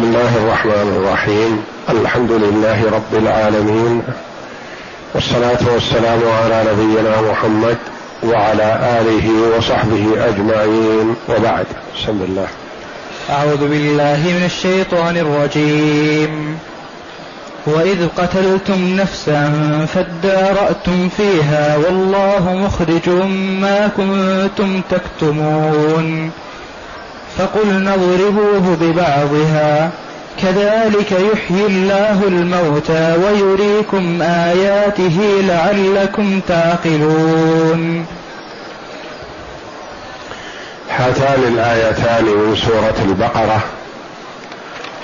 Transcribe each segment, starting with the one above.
بسم الله الرحمن الرحيم. الحمد لله رب العالمين. والصلاة والسلام على نبينا محمد وعلى آله وصحبه أجمعين. وبعد. بسم الله. أعوذ بالله من الشيطان الرجيم. وإذ قتلتم نفسا فادارأتم فيها والله مخرج ما كنتم تكتمون. فقلنا اضربوه ببعضها. كذلك يحيي الله الموتى ويريكم آياته لعلكم تعقلون. هاتان الآيتان من سورة البقرة.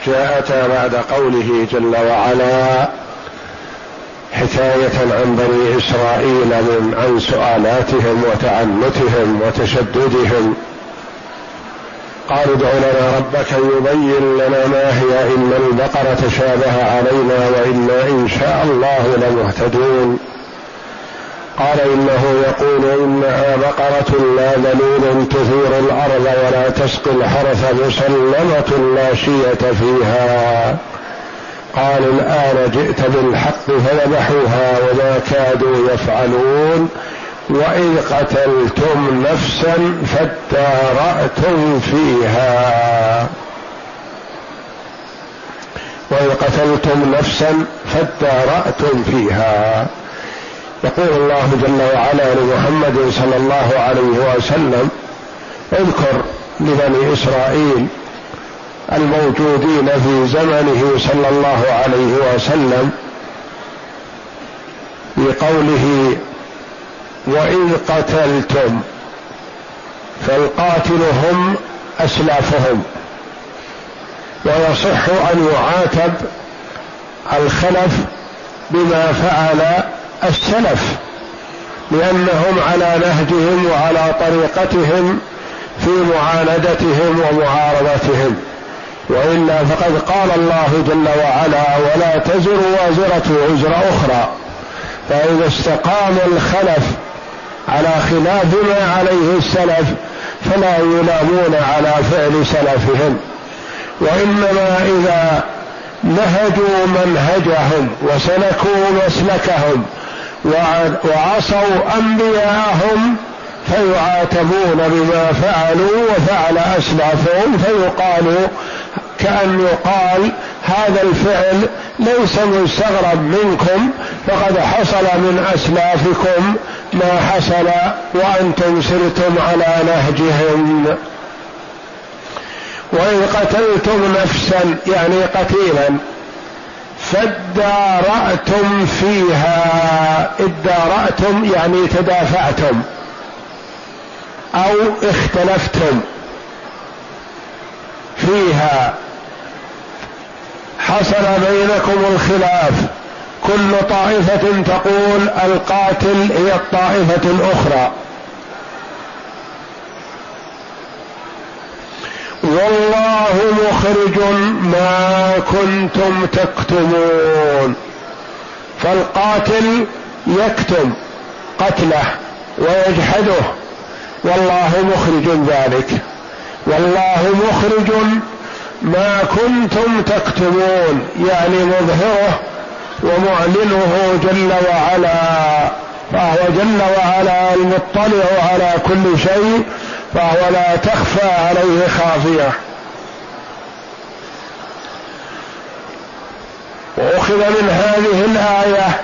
جاءتا بعد قوله جل وعلا حكاية عن بني إسرائيل من عن سؤالاتهم وتعنتهم وتشددهم قالوا ادع لنا ربك يبين لنا ما هي إن البقرة تشابه علينا وإنا إن شاء الله لمهتدون. قال إنه يقول إنها بقرة لا ذلول تثير الأرض ولا تسقي الحرث مسلمة لا شية فيها. قال الآن جئت بالحق فذبحوها وما كادوا يفعلون. واذ قتلتم نفسا فادارأتم فيها. واذ قتلتم نفسا فادارأتم فيها. يقول الله جل وعلا لمحمد صلى الله عليه وسلم اذكر لبني إسرائيل الموجودين في زمنه صلى الله عليه وسلم بقوله وإذ قتلتم فالقاتل هم أسلافهم. ويصح أن يعاتب الخلف بما فعل السلف لأنهم على نهجهم وعلى طريقتهم في معاندتهم ومعارضتهم. وإلا فقد قال الله جل وعلا ولا تزر وازرة وزر أخرى. فإذا استقام الخلف على خلاف ما عليه السلف فلا يلامون على فعل سلفهم. وإنما إذا نهجوا منهجهم وسلكوا مسلكهم وعصوا أنبياءهم فيعاتبون بما فعلوا وفعل أسلافهم فيقال كأن يقال هذا الفعل ليس مستغرب منكم فقد حصل من أسلافكم ما حصل وأنتم سرتم على نهجهم. وإن قتلتم نفسا يعني قتيلا فادارأتم فيها ادارأتم يعني تدافعتم أو اختلفتم فيها. حصل بينكم الخلاف. كل طائفة تقول القاتل هي الطائفة الأخرى. والله مخرج ما كنتم تكتمون. فالقاتل يكتم قتله ويجحده. والله مخرج ذلك. والله مخرج ما كنتم تكتمون يعني مظهره ومعلنه جل وعلا فهو جل وعلا المطلع على كل شيء فهو لا تخفى عليه خافية. وأخذ من هذه الآية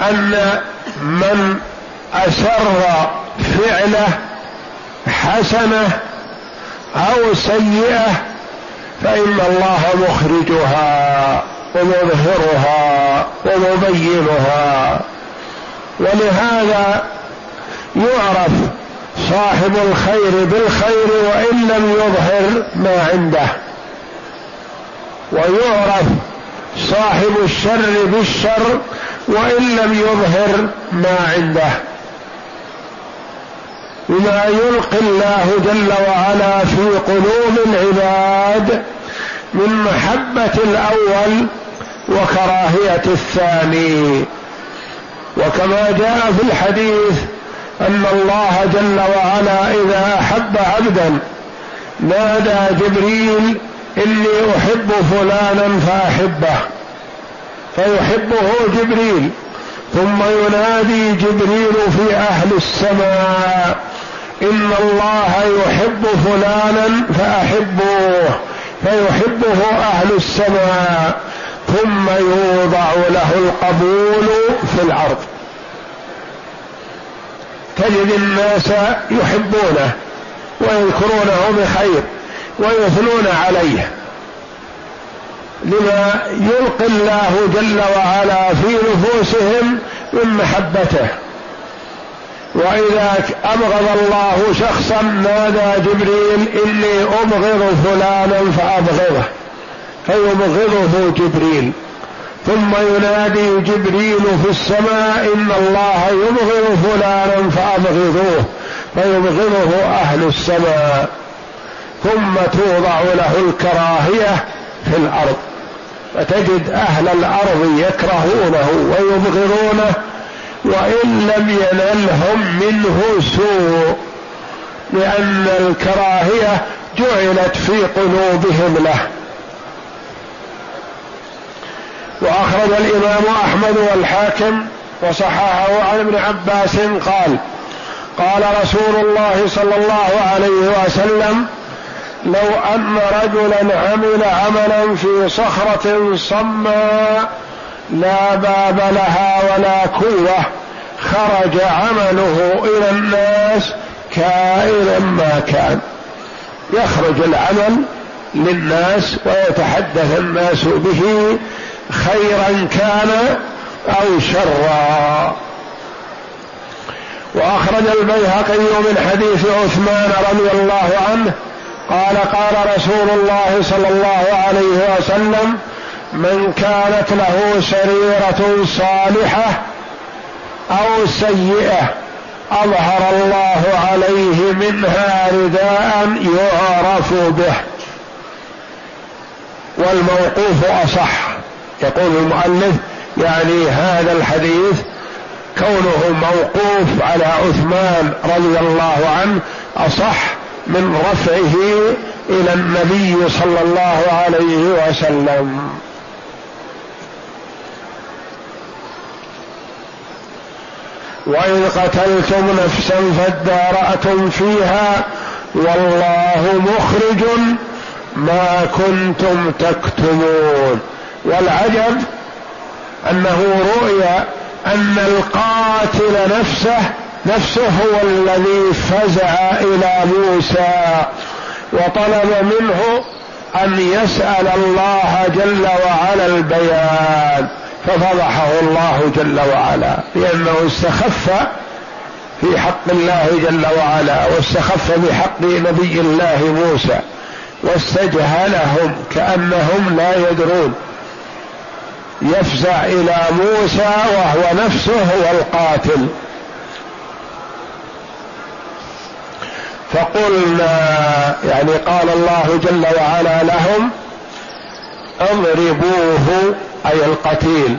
أن من أسر فعله حسنة أو سيئة فإن الله مخرجها ومظهرها ومبينها. ولهذا يعرف صاحب الخير بالخير وإن لم يظهر ما عنده. ويعرف صاحب الشر بالشر وإن لم يظهر ما عنده. بما يلقي الله جل وعلا في قلوب العباد من محبة الأول وكراهية الثاني. وكما جاء في الحديث أن الله جل وعلا إذا أحب عبدا نادى جبريل إني أحب فلانا فأحبه. فيحبه جبريل ثم ينادي جبريل في أهل السماء. ان الله يحب فلانا فاحبوه فيحبه أهل السماء ثم يوضع له القبول في الأرض. تجد الناس يحبونه ويذكرونه بخير ويثنون عليه. لما يلقي الله جل وعلا في نفوسهم من محبته وإذا أبغض الله شخصا نادى جبريل إني أبغض فلانا فأبغضه. فيبغضه جبريل. ثم ينادي جبريل في السماء إن الله يبغض فلانا فأبغضوه فيبغضه أهل السماء. ثم توضع له الكراهية في الأرض. فتجد أهل الأرض يكرهونه ويبغضونه وإن لم ينلهم منه سوء لأن الكراهية جعلت في قلوبهم له. وأخرج الإمام أحمد والحاكم وصححه عن ابن عباس قال قال رسول الله صلى الله عليه وسلم لو أن رجلا عمل عملا في صخرة صماء لا باب لها ولا كوه خرج عمله إلى الناس كائنا ما كان. يخرج العمل للناس ويتحدث الناس به خيرا كان أو شرا. وأخرج البيهقي من حديث عثمان رضي الله عنه قال قال رسول الله صلى الله عليه وسلم من كانت له سريره صالحة أو سيئة أظهر الله عليه منها رداء يعرف به. والموقوف أصح. يقول المؤلف يعني هذا الحديث كونه موقوف على عثمان رضي الله عنه أصح من رفعه إلى النبي صلى الله عليه وسلم. واذ قتلتم نفسا فادارأتم فيها والله مخرج ما كنتم تكتمون. والعجب أنه رؤي أن القاتل نفسه نفسه هو الذي فزع إلى موسى وطلب منه أن يسأل الله جل وعلا البيان. ففضحه الله جل وعلا لأنه استخف في حق الله جل وعلا واستخف بحق نبي الله موسى واستجهلهم كأنهم لا يدرون. يفزع إلى موسى وهو نفسه هو القاتل فقلنا يعني قال الله جل وعلا لهم أضربوه أي القتيل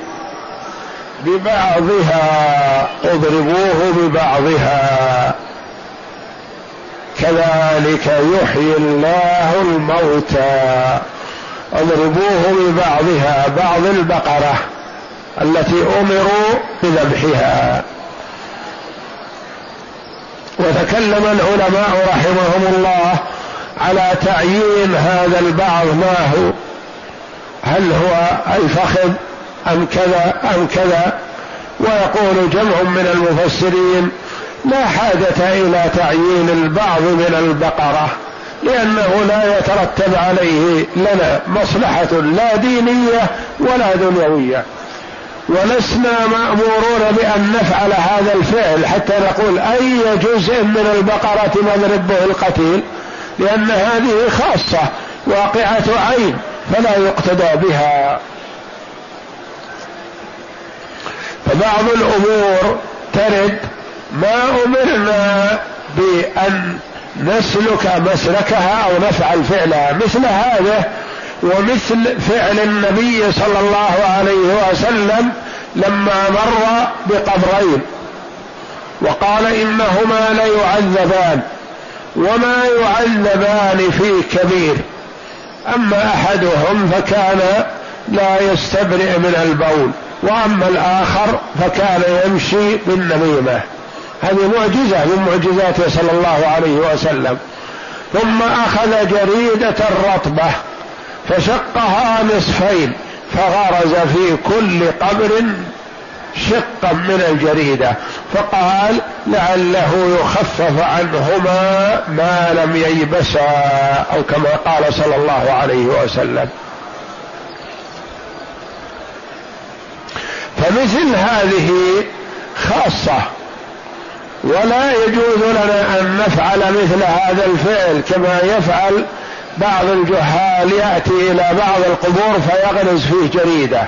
ببعضها اضربوه ببعضها. كذلك يحيي الله الموتى اضربوه ببعضها بعض البقرة التي أمروا بذبحها. وتكلم العلماء رحمهم الله على تعيين هذا البعض ما هو؟ هل هو الفخذ أم كذا أم كذا؟ ويقول جمع من المفسرين لا حاجة إلى تعيين البعض من البقرة لأنه لا يترتب عليه لنا مصلحة لا دينية ولا دنيوية. ولسنا مأمورون بأن نفعل هذا الفعل حتى نقول أي جزء من البقرة نضرب به القتيل لأن هذه خاصة واقعة عين. فلا يقتدى بها. فبعض الأمور ترد ما أمرنا بأن نسلك مسلكها أو نفعل فعلها مثل هذا ومثل فعل النبي صلى الله عليه وسلم لما مر بقبرين وقال إنهما ليعذبان وما يعذبان في كبير. أما أحدهم فكان لا يستبرئ من البول وأما الآخر فكان يمشي بالنميمة. هذه معجزة من معجزاته صلى الله عليه وسلم. ثم أخذ جريدة رطبة فشقها نصفين فغرز في كل قبر شقا من الجريدة فقال لعله يخفف عنهما ما لم ييبسا أو كما قال صلى الله عليه وسلم. فمثل هذه خاصة ولا يجوز لنا أن نفعل مثل هذا الفعل كما يفعل بعض الجهال يأتي إلى بعض القبور فيغرز فيه جريدة.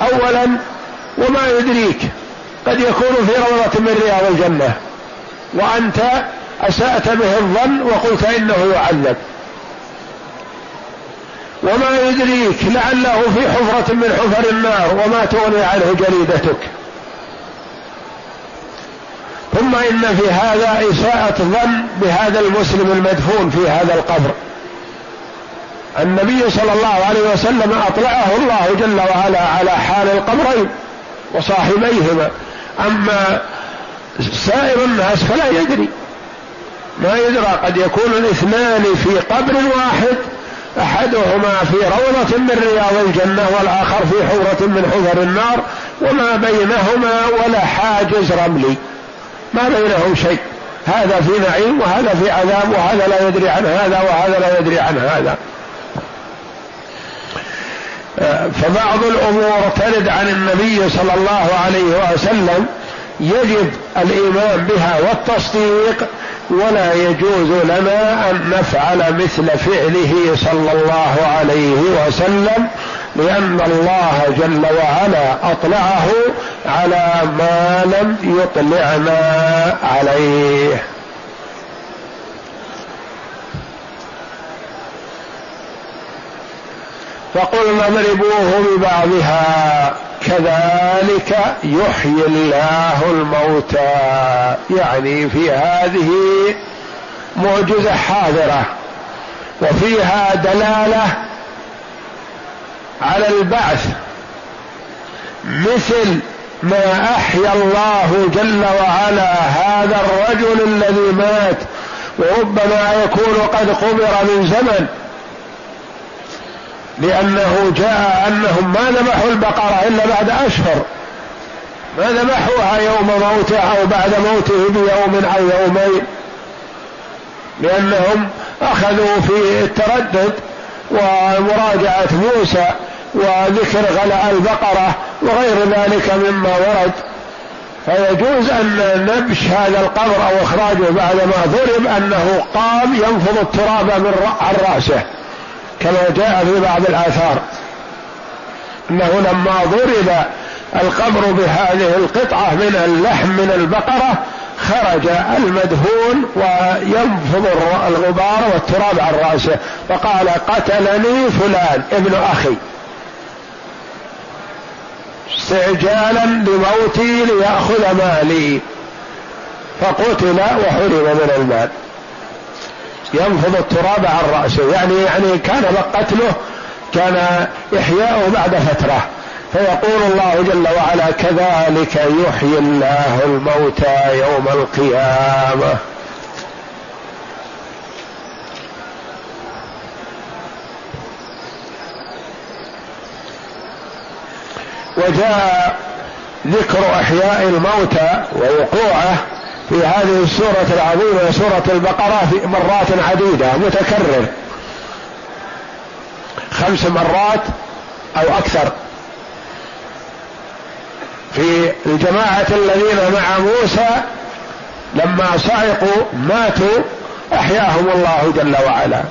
اولا وما يدريك. قد يكون في روضة من رياض الجنة. وأنت اسات به الظن وقلت إنه يعذب وما يدريك لعله في حفرة من حفر النار وما تغني عنه جريدتك. ثم إن في هذا إساءة ظن بهذا المسلم المدفون في هذا القبر. النبي صلى الله عليه وسلم أطلعه الله جل وعلا على حال القبرين. وصاحبيهما. أما سائر الناس فلا يدري. ما يدرى قد يكون الاثنان في قبر واحد أحدهما في روضة من رياض الجنة والآخر في حورة من حفر النار وما بينهما ولا حاجز رملي. ما بينهم شيء. هذا في نعيم وهذا في عذاب وهذا لا يدري عن هذا وهذا لا يدري عن هذا. فبعض الأمور ترد عن النبي صلى الله عليه وسلم يجب الإيمان بها والتصديق ولا يجوز لنا أن نفعل مثل فعله صلى الله عليه وسلم لأن الله جل وعلا أطلعه على ما لم يطلعنا عليه. فقلنا اضربوه ببعضها. كذلك يحيي الله الموتى. يعني في هذه معجزة حاضرة. وفيها دلالة على البعث. مثل ما أحيا الله جل وعلا هذا الرجل الذي مات. وربما يكون قد قبر من زمن. لأنه جاء أنهم ما ذبحوا البقرة إلا بعد أشهر. ما ذبحوها يوم موته أو بعد موته بيوم أو يومين. لأنهم أخذوا في التردد ومراجعة موسى وذكر غلاء البقرة وغير ذلك مما ورد. فيجوز أن نبش هذا القبر أو إخراجه بعدما ضرب أنه قام ينفض التراب من عن رأسه. كما جاء في بعض الآثار أنه لما ضرب القبر بهذه القطعة من اللحم من البقرة خرج المدهون وينفض الغبار والتراب عن رأسه فقال قتلني فلان ابن أخي. استعجالا لموتي ليأخذ مالي. فقتل وحرم من المال. ينفض التراب عن رأسه. يعني يعني كان قتله كان إحياؤه بعد فترة. فيقول الله جل وعلا كذلك يحيي الله الموتى يوم القيامة. وجاء ذكر إحياء الموتى ووقوعه في هذه السورة العظيمة سورة البقرة في مرات عديدة متكرر. خمس مرات أو أكثر. في الجماعة الذين مع موسى لما صعقوا ماتوا أحياهم الله جل وعلا.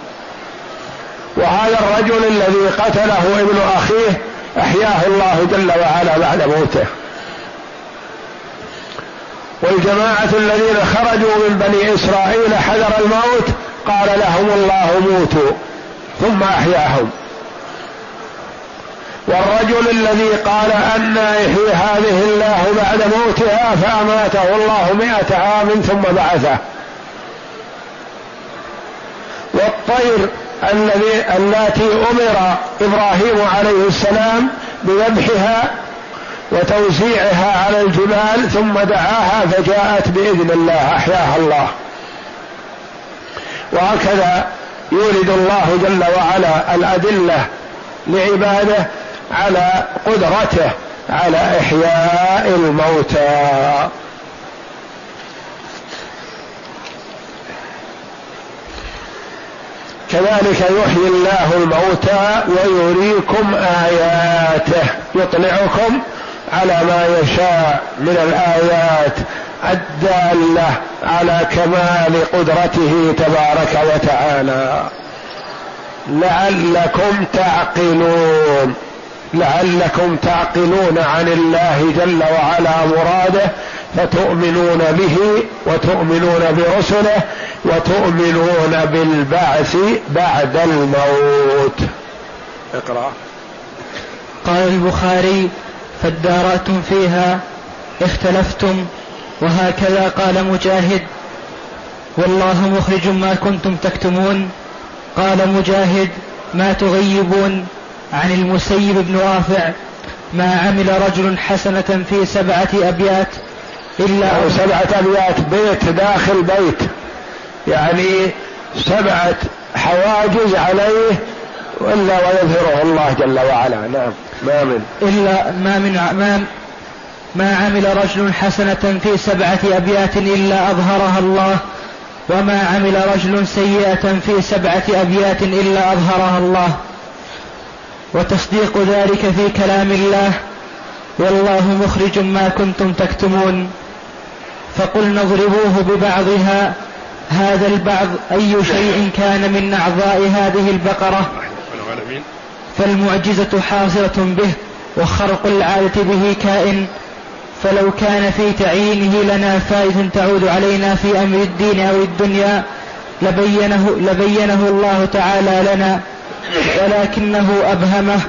وهذا الرجل الذي قتله ابن أخيه أحياه الله جل وعلا بعد موته. والجماعة الذين خرجوا من بني إسرائيل حذر الموت قال لهم الله موتوا ثم أحياهم. والرجل الذي قال أن يحيي هذه الله بعد موتها فأماته الله مئة عام ثم بعثه. والطير الذي التي أمر إبراهيم عليه السلام بذبحها وتوزيعها على الجبال ثم دعاها فجاءت بإذن الله أحياها الله. وهكذا يولد الله جل وعلا الأدلة لعباده على قدرته على إحياء الموتى. كذلك يحيي الله الموتى ويريكم آياته يطلعكم على ما يشاء من الآيات الدالة على كمال قدرته تبارك وتعالى. لعلكم تعقلون. لعلكم تعقلون عن الله جل وعلا مراده فتؤمنون به وتؤمنون برسله وتؤمنون بالبعث بعد الموت. اقرأ. قال البخاري فادارأتم فيها اختلفتم وهكذا قال مجاهد. والله مخرج ما كنتم تكتمون. قال مجاهد ما تغيبون عن المسيب بن رافع. ما عمل رجل حسنة في سبعة أبيات إلا أو سبعة أبيات بيت داخل بيت. يعني سبعة حواجز عليه إلا ويظهره الله جل وعلا. نعم. ما من. إلا ما من ما ما عمل رجل حسنة في سبعة أبيات إلا أظهرها الله وما عمل رجل سيئة في سبعة أبيات إلا أظهرها الله. وتصديق ذلك في كلام الله والله مخرج ما كنتم تكتمون. فقلنا اضربوه ببعضها هذا البعض أي شيء كان من أعضاء هذه البقرة؟ فالمعجزة حاصلة به وخرق العادة به كائن. فلو كان في تعيينه لنا فائدة تعود علينا في أمر الدين أو الدنيا لبينه, لبينه الله تعالى لنا ولكنه أبهمه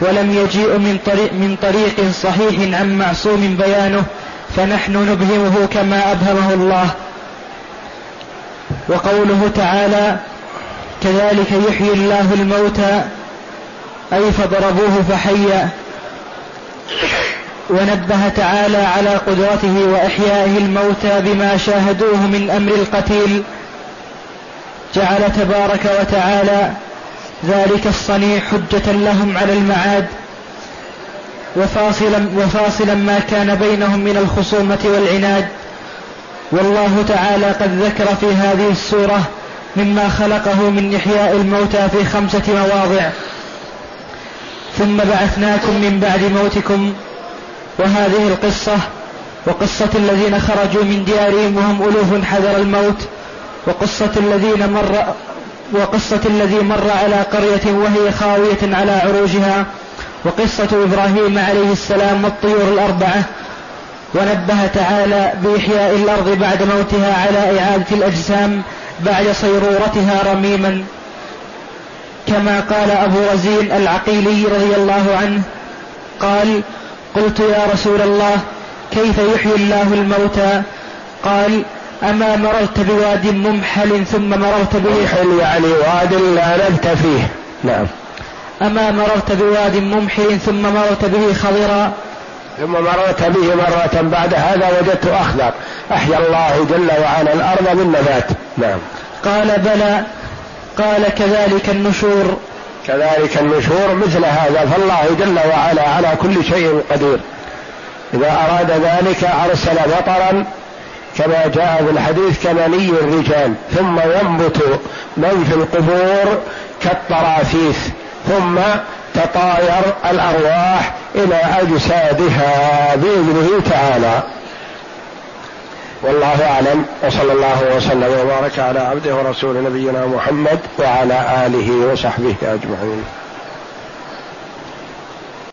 ولم يجيء من طريق, من طريق صحيح عن معصوم بيانه فنحن نبهمه كما أبهمه الله. وقوله تعالى كذلك يحيي الله الموتى أي فضربوه فحيا. ونبه تعالى على قدرته وإحيائه الموتى بما شاهدوه من أمر القتيل. جعل تبارك وتعالى ذلك الصنيع حجة لهم على المعاد. وفاصلا, وفاصلا ما كان بينهم من الخصومة والعناد. والله تعالى قد ذكر في هذه السورة مما خلقه من إحياء الموتى في خمسة مواضع. ثم بعثناكم من بعد موتكم وهذه القصة وقصة الذين خرجوا من ديارهم وهم ألوف حذر الموت وقصة الذين مر وقصة الذي مر على قرية وهي خاوية على عروجها وقصة إبراهيم عليه السلام والطيور الأربعة. ونبه تعالى بإحياء الأرض بعد موتها على إعادة الأجسام. بعد صيرورتها رميما كما قال أبو رزين العقيلي رضي الله عنه قال قلت يا رسول الله كيف يحيي الله الموتى؟ قال أما مررت بواد ممحل ثم مررت به ممحل يعني واد لا نبت فيه. نعم. أما مررت بواد ممحل ثم مررت به خضرا ثم مررت به مرة بعد هذا وجدت أخضر. أحيا الله جل وعلا الأرض بالنبات نعم. قال بلى. قال كذلك النشور. كذلك النشور مثل هذا. فالله جل وعلا على كل شيء قدير. إذا أراد ذلك أرسل مطرا كما جاء في الحديث كمني الرجال. ثم ينبت من في القبور كالطراثيث ثم تطاير الأرواح إلى أجسادها بإذنه تعالى. والله أعلم وصلى الله وسلم وبارك على عبده ورسول نبينا محمد وعلى آله وصحبه أجمعين.